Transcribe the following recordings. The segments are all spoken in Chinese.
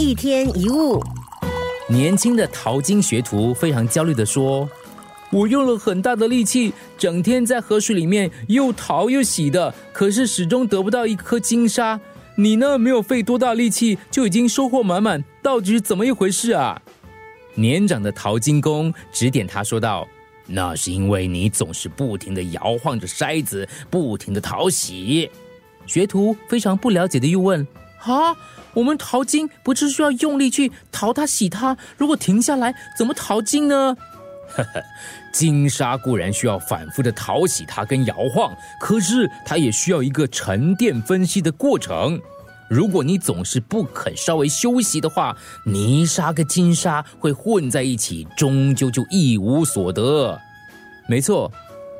一天一物，年轻的淘金学徒非常焦虑的说：“我用了很大的力气，整天在河水里面又淘又洗的，可是始终得不到一颗金沙。你呢，没有费多大力气就已经收获满满，到底是怎么一回事啊？”年长的淘金工指点他说道：“那是因为你总是不停的摇晃着筛子，不停的淘洗。”学徒非常不了解的又问：“啊？”我们淘金不是需要用力去淘它、洗它？如果停下来，怎么淘金呢？呵呵，金沙固然需要反复的淘洗它跟摇晃，可是它也需要一个沉淀分析的过程。如果你总是不肯稍微休息的话，泥沙跟金沙会混在一起，终究就一无所得。没错。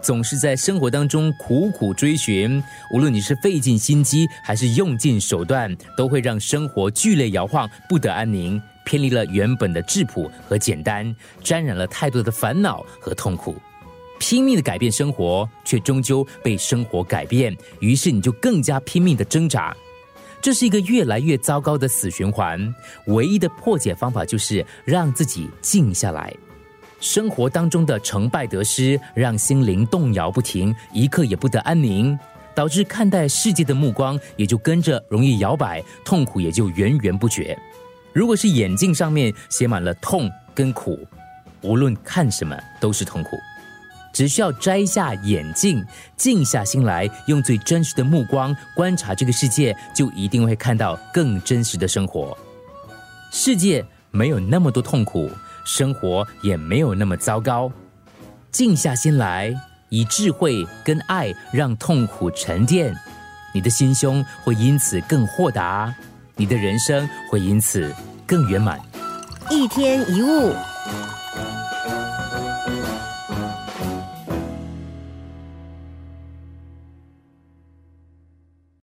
总是在生活当中苦苦追寻，无论你是费尽心机还是用尽手段，都会让生活剧烈摇晃，不得安宁，偏离了原本的质朴和简单，沾染了太多的烦恼和痛苦。拼命的改变生活，却终究被生活改变，于是你就更加拼命的挣扎，这是一个越来越糟糕的死循环。唯一的破解方法就是让自己静下来。生活当中的成败得失，让心灵动摇不停，一刻也不得安宁，导致看待世界的目光也就跟着容易摇摆，痛苦也就源源不绝。如果是眼镜上面写满了痛跟苦，无论看什么都是痛苦。只需要摘下眼镜，静下心来，用最真实的目光观察这个世界，就一定会看到更真实的生活。世界没有那么多痛苦。生活也没有那么糟糕，静下心来，以智慧跟爱让痛苦沉淀，你的心胸会因此更豁达，你的人生会因此更圆满。一天一物。